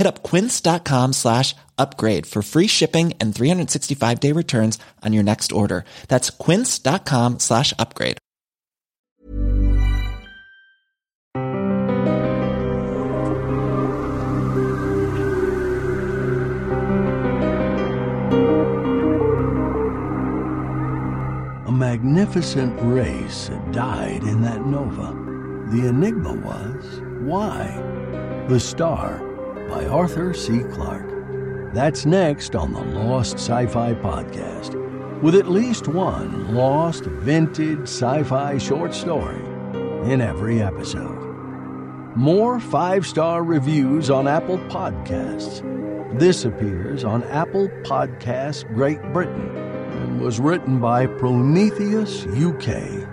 Hit up quince.com slash upgrade for free shipping and 365 day returns on your next order. That's quince.com slash upgrade. A magnificent race died in that nova. The enigma was why? The Star by Arthur C. Clarke. That's next on the Lost Sci Fi Podcast, with at least one lost vintage sci fi short story in every episode. More five star reviews on Apple Podcasts. This appears on Apple Podcasts Great Britain and was written by Prometheus UK.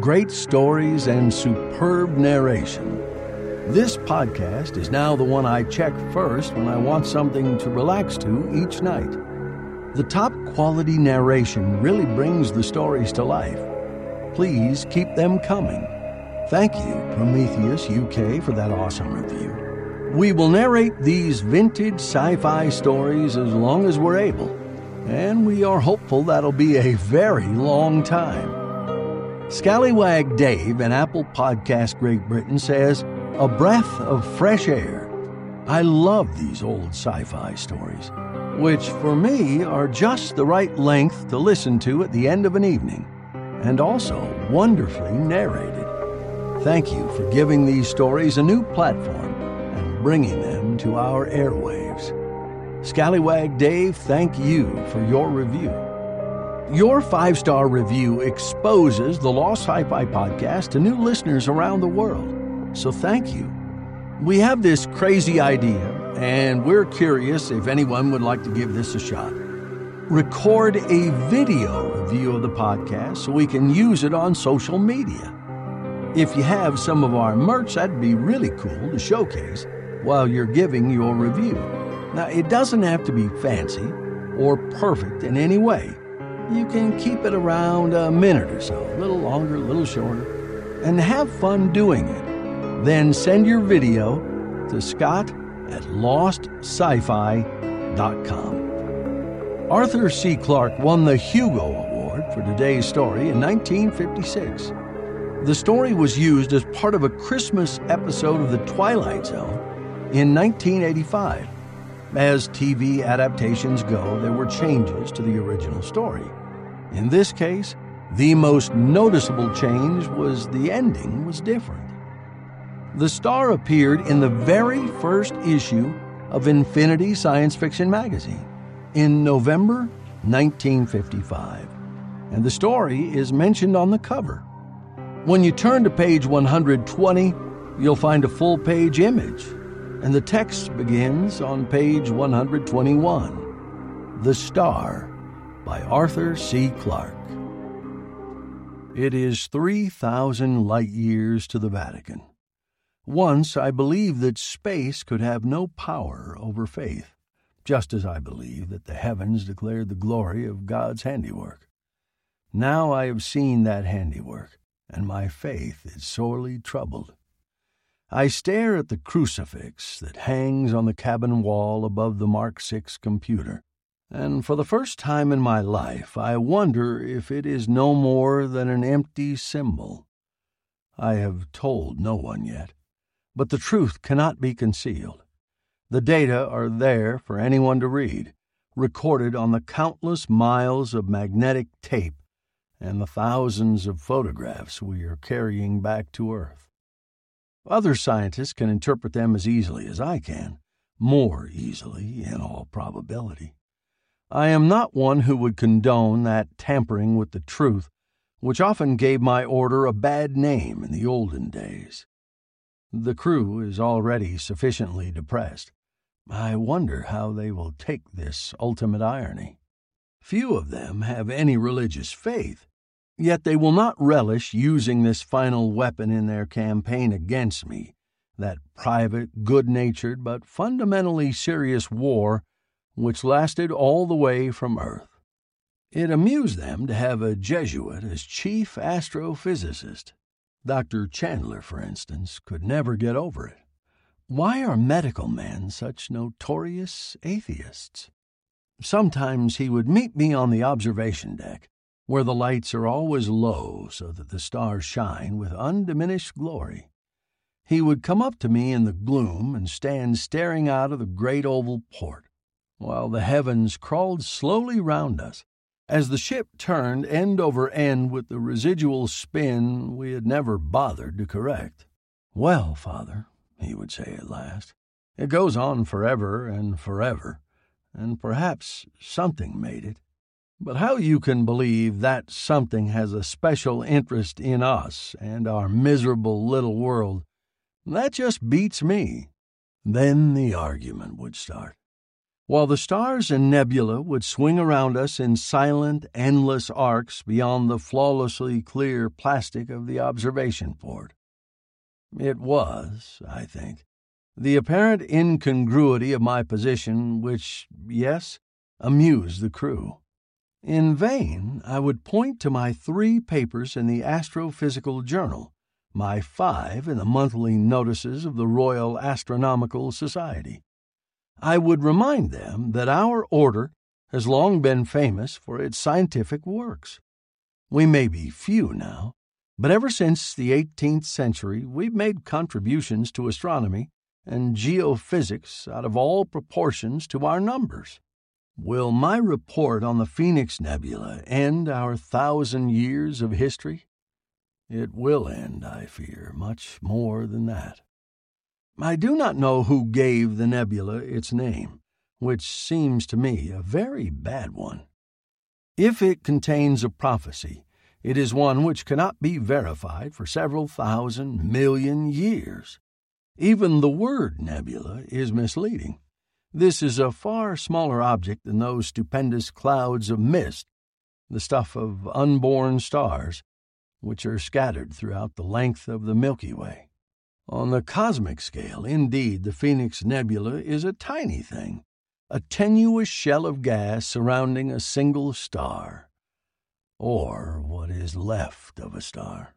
Great stories and superb narration. This podcast is now the one I check first when I want something to relax to each night. The top quality narration really brings the stories to life. Please keep them coming. Thank you, Prometheus UK, for that awesome review. We will narrate these vintage sci fi stories as long as we're able, and we are hopeful that'll be a very long time. Scallywag Dave in Apple Podcast Great Britain says, A breath of fresh air. I love these old sci fi stories, which for me are just the right length to listen to at the end of an evening, and also wonderfully narrated. Thank you for giving these stories a new platform and bringing them to our airwaves. Scallywag Dave, thank you for your review. Your five star review exposes the Lost Sci Fi podcast to new listeners around the world. So thank you. We have this crazy idea, and we're curious if anyone would like to give this a shot. Record a video review of the podcast so we can use it on social media. If you have some of our merch, that'd be really cool to showcase while you're giving your review. Now, it doesn't have to be fancy or perfect in any way you can keep it around a minute or so, a little longer, a little shorter, and have fun doing it. Then send your video to scott at lostscifi.com. Arthur C. Clarke won the Hugo Award for today's story in 1956. The story was used as part of a Christmas episode of The Twilight Zone in 1985. As TV adaptations go, there were changes to the original story. In this case, the most noticeable change was the ending was different. The star appeared in the very first issue of Infinity Science Fiction magazine in November 1955, and the story is mentioned on the cover. When you turn to page 120, you'll find a full page image, and the text begins on page 121 The Star by Arthur C. Clarke. It is 3,000 light years to the Vatican. Once I believed that space could have no power over faith, just as I believe that the heavens declare the glory of God's handiwork. Now I have seen that handiwork, and my faith is sorely troubled. I stare at the crucifix that hangs on the cabin wall above the Mark VI computer, and for the first time in my life I wonder if it is no more than an empty symbol. I have told no one yet, but the truth cannot be concealed. The data are there for anyone to read, recorded on the countless miles of magnetic tape and the thousands of photographs we are carrying back to Earth. Other scientists can interpret them as easily as I can, more easily, in all probability. I am not one who would condone that tampering with the truth which often gave my order a bad name in the olden days. The crew is already sufficiently depressed. I wonder how they will take this ultimate irony. Few of them have any religious faith, yet they will not relish using this final weapon in their campaign against me, that private, good natured, but fundamentally serious war which lasted all the way from Earth. It amused them to have a Jesuit as chief astrophysicist. Dr. Chandler, for instance, could never get over it. Why are medical men such notorious atheists? Sometimes he would meet me on the observation deck, where the lights are always low so that the stars shine with undiminished glory. He would come up to me in the gloom and stand staring out of the great oval port, while the heavens crawled slowly round us, as the ship turned end over end with the residual spin we had never bothered to correct. Well, father, he would say at last. It goes on forever and forever, and perhaps something made it. But how you can believe that something has a special interest in us and our miserable little world, that just beats me. Then the argument would start. While the stars and nebula would swing around us in silent, endless arcs beyond the flawlessly clear plastic of the observation port. It was, I think, the apparent incongruity of my position which, yes, amused the crew. In vain I would point to my three papers in the Astrophysical Journal, my five in the monthly notices of the Royal Astronomical Society. I would remind them that our order has long been famous for its scientific works. We may be few now, but ever since the 18th century, we've made contributions to astronomy and geophysics out of all proportions to our numbers. Will my report on the Phoenix Nebula end our thousand years of history? It will end, I fear, much more than that. I do not know who gave the nebula its name, which seems to me a very bad one. If it contains a prophecy, it is one which cannot be verified for several thousand million years. Even the word nebula is misleading. This is a far smaller object than those stupendous clouds of mist, the stuff of unborn stars, which are scattered throughout the length of the Milky Way. On the cosmic scale, indeed, the Phoenix Nebula is a tiny thing, a tenuous shell of gas surrounding a single star or what is left of a star.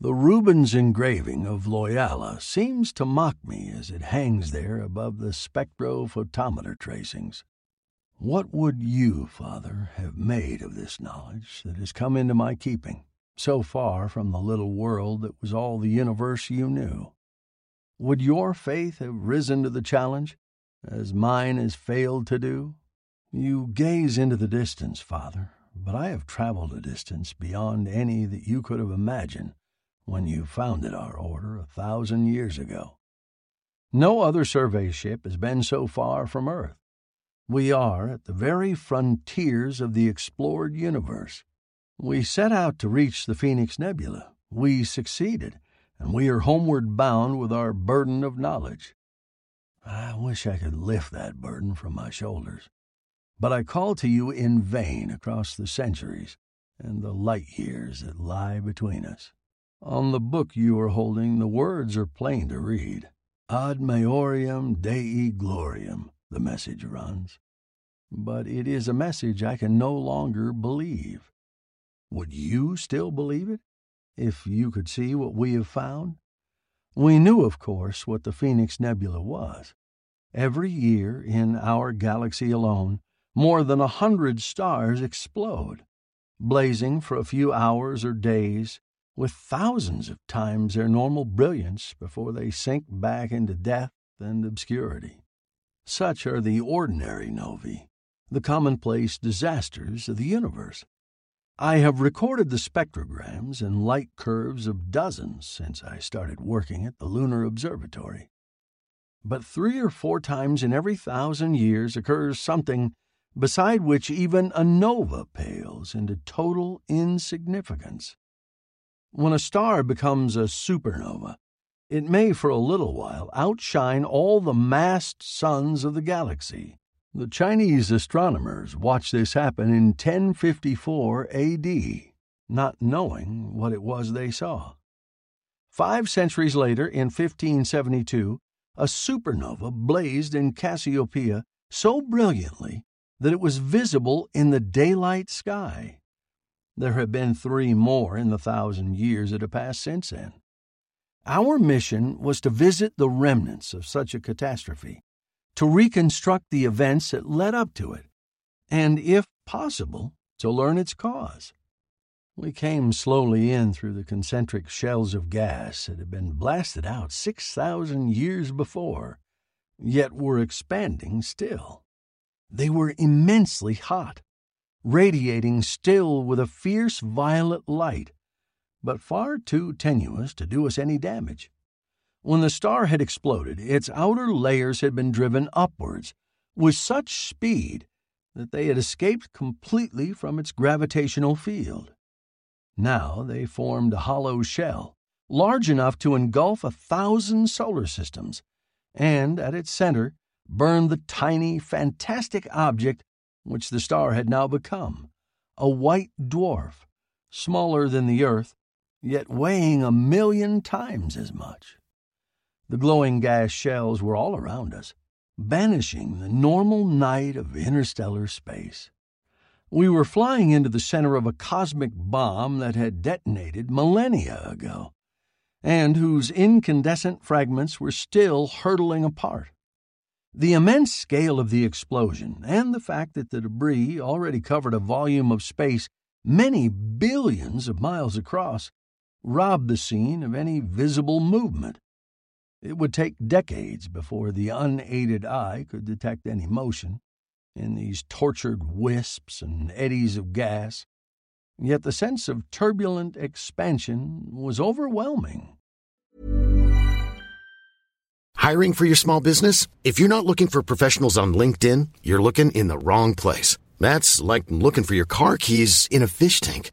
The Rubens engraving of Loyola seems to mock me as it hangs there above the spectrophotometer tracings. What would you, Father, have made of this knowledge that has come into my keeping, so far from the little world that was all the universe you knew? Would your faith have risen to the challenge, as mine has failed to do? You gaze into the distance, Father, but I have traveled a distance beyond any that you could have imagined when you founded our order a thousand years ago. No other survey ship has been so far from Earth. We are at the very frontiers of the explored universe. We set out to reach the Phoenix Nebula. We succeeded, and we are homeward bound with our burden of knowledge. I wish I could lift that burden from my shoulders. But I call to you in vain across the centuries and the light years that lie between us. On the book you are holding, the words are plain to read. Ad maiorem Dei gloriam, the message runs. but it is a message I can no longer believe. Would you still believe it if you could see what we have found? We knew, of course, what the Phoenix Nebula was. Every year in our galaxy alone, more than a hundred stars explode, blazing for a few hours or days with thousands of times their normal brilliance before they sink back into death and obscurity. Such are the ordinary novae, the commonplace disasters of the universe. I have recorded the spectrograms and light curves of dozens since I started working at the Lunar Observatory. But three or four times in every thousand years occurs something beside which even a nova pales into total insignificance. When a star becomes a supernova, it may for a little while outshine all the massed suns of the galaxy. The Chinese astronomers watched this happen in 1054 AD, not knowing what it was they saw. Five centuries later, in 1572, a supernova blazed in Cassiopeia so brilliantly that it was visible in the daylight sky. There have been three more in the thousand years that have passed since then. Our mission was to visit the remnants of such a catastrophe to reconstruct the events that led up to it, and, if possible, to learn its cause. We came slowly in through the concentric shells of gas that had been blasted out 6,000 years before, yet were expanding still. They were immensely hot, radiating still with a fierce violet light, but far too tenuous to do us any damage. When the star had exploded, its outer layers had been driven upwards with such speed that they had escaped completely from its gravitational field. Now they formed a hollow shell, large enough to engulf a thousand solar systems, and at its center burned the tiny, fantastic object which the star had now become a white dwarf, smaller than the Earth, yet weighing a million times as much. The glowing gas shells were all around us, banishing the normal night of interstellar space. We were flying into the center of a cosmic bomb that had detonated millennia ago, and whose incandescent fragments were still hurtling apart. The immense scale of the explosion and the fact that the debris already covered a volume of space many billions of miles across robbed the scene of any visible movement. It would take decades before the unaided eye could detect any motion in these tortured wisps and eddies of gas, yet the sense of turbulent expansion was overwhelming. Hiring for your small business? If you're not looking for professionals on LinkedIn, you're looking in the wrong place. That's like looking for your car keys in a fish tank.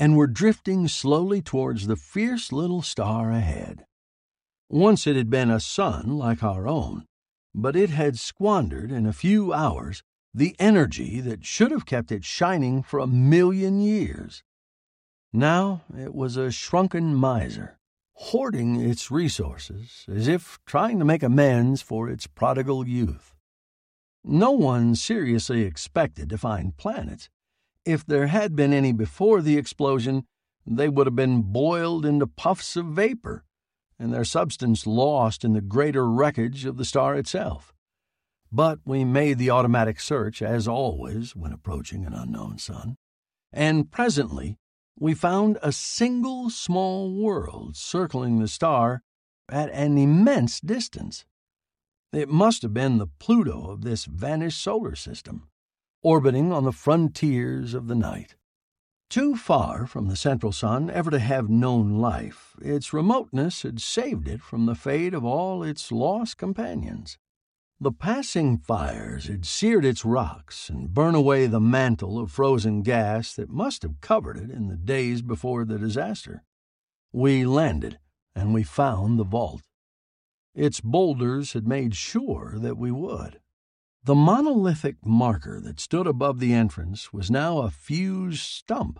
and were drifting slowly towards the fierce little star ahead. Once it had been a sun like our own, but it had squandered in a few hours the energy that should have kept it shining for a million years. Now it was a shrunken miser, hoarding its resources as if trying to make amends for its prodigal youth. No one seriously expected to find planets if there had been any before the explosion, they would have been boiled into puffs of vapor, and their substance lost in the greater wreckage of the star itself. But we made the automatic search, as always, when approaching an unknown sun, and presently we found a single small world circling the star at an immense distance. It must have been the Pluto of this vanished solar system, orbiting on the frontiers of the night. Too far from the central sun ever to have known life, its remoteness had saved it from the fate of all its lost companions. The passing fires had seared its rocks and burned away the mantle of frozen gas that must have covered it in the days before the disaster. We landed, and we found the vault. Its boulders had made sure that we would. The monolithic marker that stood above the entrance was now a fused stump,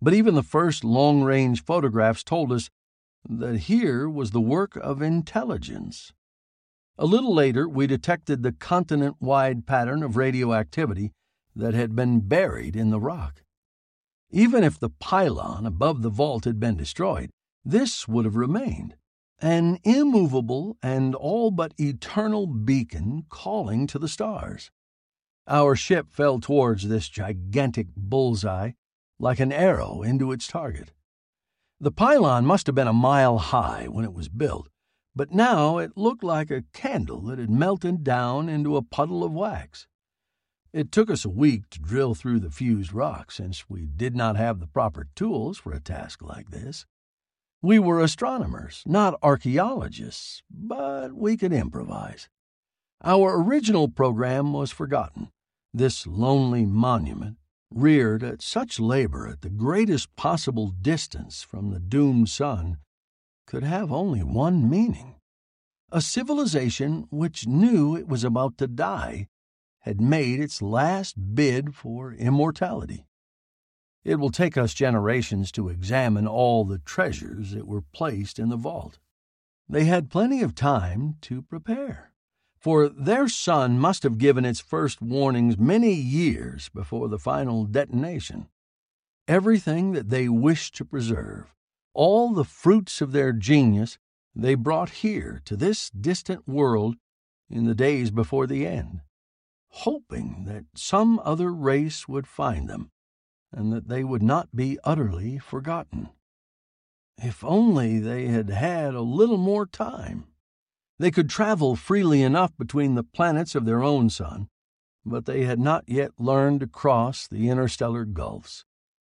but even the first long range photographs told us that here was the work of intelligence. A little later, we detected the continent wide pattern of radioactivity that had been buried in the rock. Even if the pylon above the vault had been destroyed, this would have remained an immovable and all but eternal beacon calling to the stars. Our ship fell towards this gigantic bullseye like an arrow into its target. The pylon must have been a mile high when it was built, but now it looked like a candle that had melted down into a puddle of wax. It took us a week to drill through the fused rock, since we did not have the proper tools for a task like this. We were astronomers, not archaeologists, but we could improvise. Our original program was forgotten. This lonely monument, reared at such labor at the greatest possible distance from the doomed sun, could have only one meaning. A civilization which knew it was about to die had made its last bid for immortality. It will take us generations to examine all the treasures that were placed in the vault. They had plenty of time to prepare, for their sun must have given its first warnings many years before the final detonation. Everything that they wished to preserve all the fruits of their genius they brought here to this distant world in the days before the end, hoping that some other race would find them and that they would not be utterly forgotten. If only they had had a little more time. They could travel freely enough between the planets of their own sun, but they had not yet learned to cross the interstellar gulfs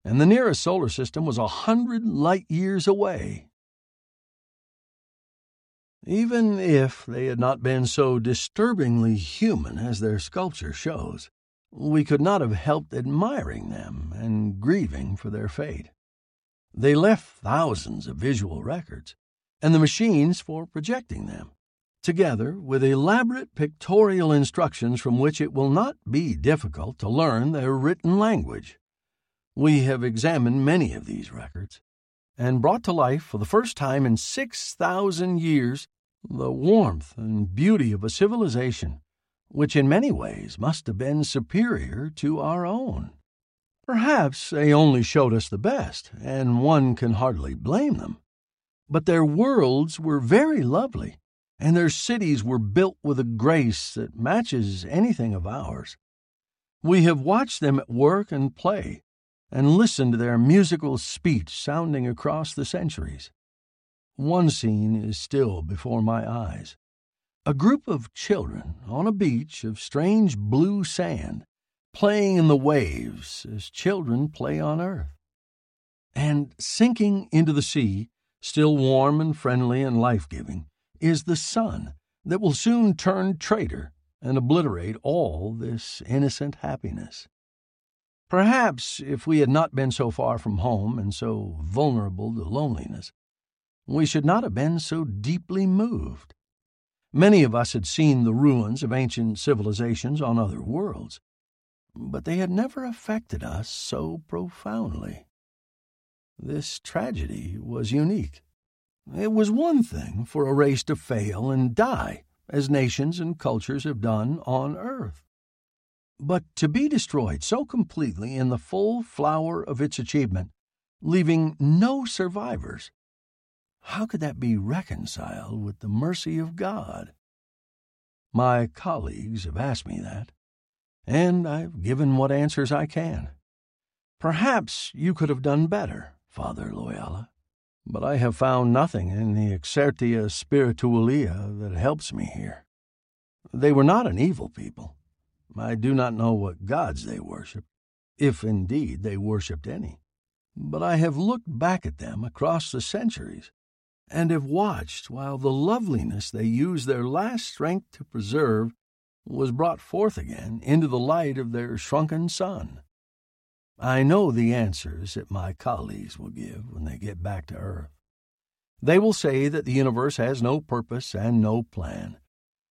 and the nearest solar system was a hundred light years away. Even if they had not been so disturbingly human as their sculpture shows, we could not have helped admiring them and grieving for their fate. They left thousands of visual records, and the machines for projecting them, together with elaborate pictorial instructions from which it will not be difficult to learn their written language. We have examined many of these records and brought to life for the first time in 6,000 years the warmth and beauty of a civilization which in many ways must have been superior to our own. Perhaps they only showed us the best, and one can hardly blame them. But their worlds were very lovely, and their cities were built with a grace that matches anything of ours. We have watched them at work and play, and listened to their musical speech sounding across the centuries. One scene is still before my eyes. A group of children on a beach of strange blue sand, playing in the waves as children play on earth. And sinking into the sea, still warm and friendly and life giving, is the sun that will soon turn traitor and obliterate all this innocent happiness. Perhaps if we had not been so far from home and so vulnerable to loneliness, we should not have been so deeply moved. Many of us had seen the ruins of ancient civilizations on other worlds, but they had never affected us so profoundly. This tragedy was unique. It was one thing for a race to fail and die, as nations and cultures have done on Earth. But to be destroyed so completely in the full flower of its achievement, leaving no survivors, how could that be reconciled with the mercy of God? My colleagues have asked me that, and I've given what answers I can. Perhaps you could have done better, Father Loyola, but I have found nothing in the Exercitia Spiritualia that helps me here. They were not an evil people. I do not know what gods they worshipped, if indeed they worshipped any. But I have looked back at them across the centuries, and have watched while the loveliness they used their last strength to preserve was brought forth again into the light of their shrunken sun. I know the answers that my colleagues will give when they get back to Earth. They will say that the universe has no purpose and no plan,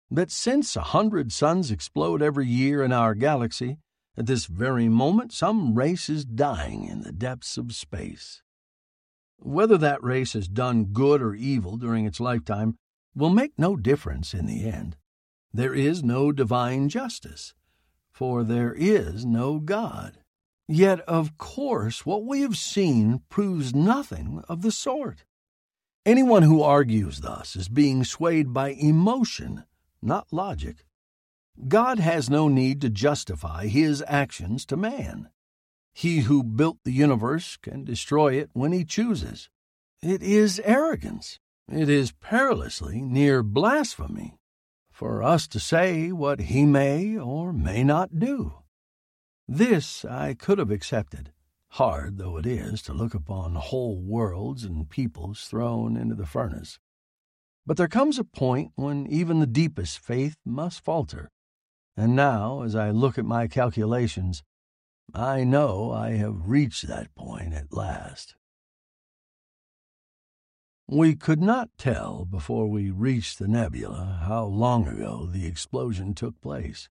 that since a hundred suns explode every year in our galaxy, at this very moment some race is dying in the depths of space. Whether that race has done good or evil during its lifetime will make no difference in the end. There is no divine justice, for there is no God. Yet, of course, what we have seen proves nothing of the sort. Anyone who argues thus is being swayed by emotion, not logic. God has no need to justify his actions to man. He who built the universe can destroy it when he chooses. It is arrogance. It is perilously near blasphemy for us to say what he may or may not do. This I could have accepted, hard though it is to look upon whole worlds and peoples thrown into the furnace. But there comes a point when even the deepest faith must falter, and now, as I look at my calculations, I know I have reached that point at last. We could not tell before we reached the nebula how long ago the explosion took place.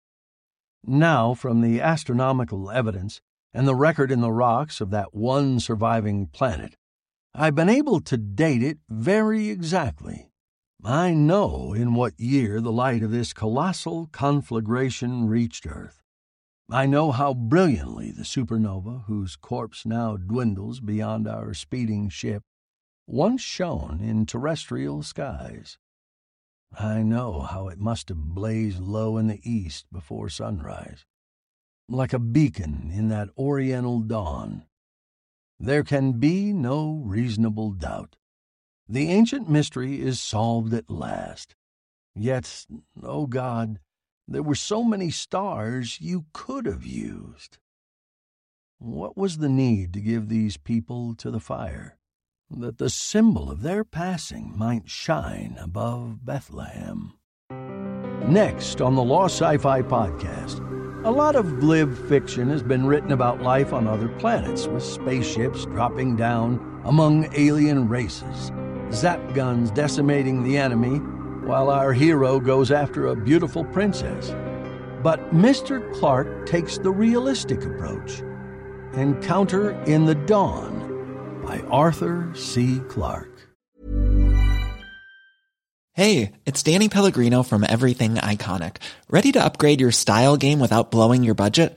Now, from the astronomical evidence and the record in the rocks of that one surviving planet, I've been able to date it very exactly. I know in what year the light of this colossal conflagration reached Earth. I know how brilliantly the supernova, whose corpse now dwindles beyond our speeding ship, once shone in terrestrial skies. I know how it must have blazed low in the east before sunrise, like a beacon in that oriental dawn. There can be no reasonable doubt. The ancient mystery is solved at last. Yet, O oh God, there were so many stars you could have used. What was the need to give these people to the fire? that the symbol of their passing might shine above Bethlehem. Next on the Lost Sci Fi Podcast, a lot of glib fiction has been written about life on other planets, with spaceships dropping down among alien races, zap guns decimating the enemy, while our hero goes after a beautiful princess. But Mr. Clarke takes the realistic approach Encounter in the Dawn by Arthur C. Clarke. Hey, it's Danny Pellegrino from Everything Iconic. Ready to upgrade your style game without blowing your budget?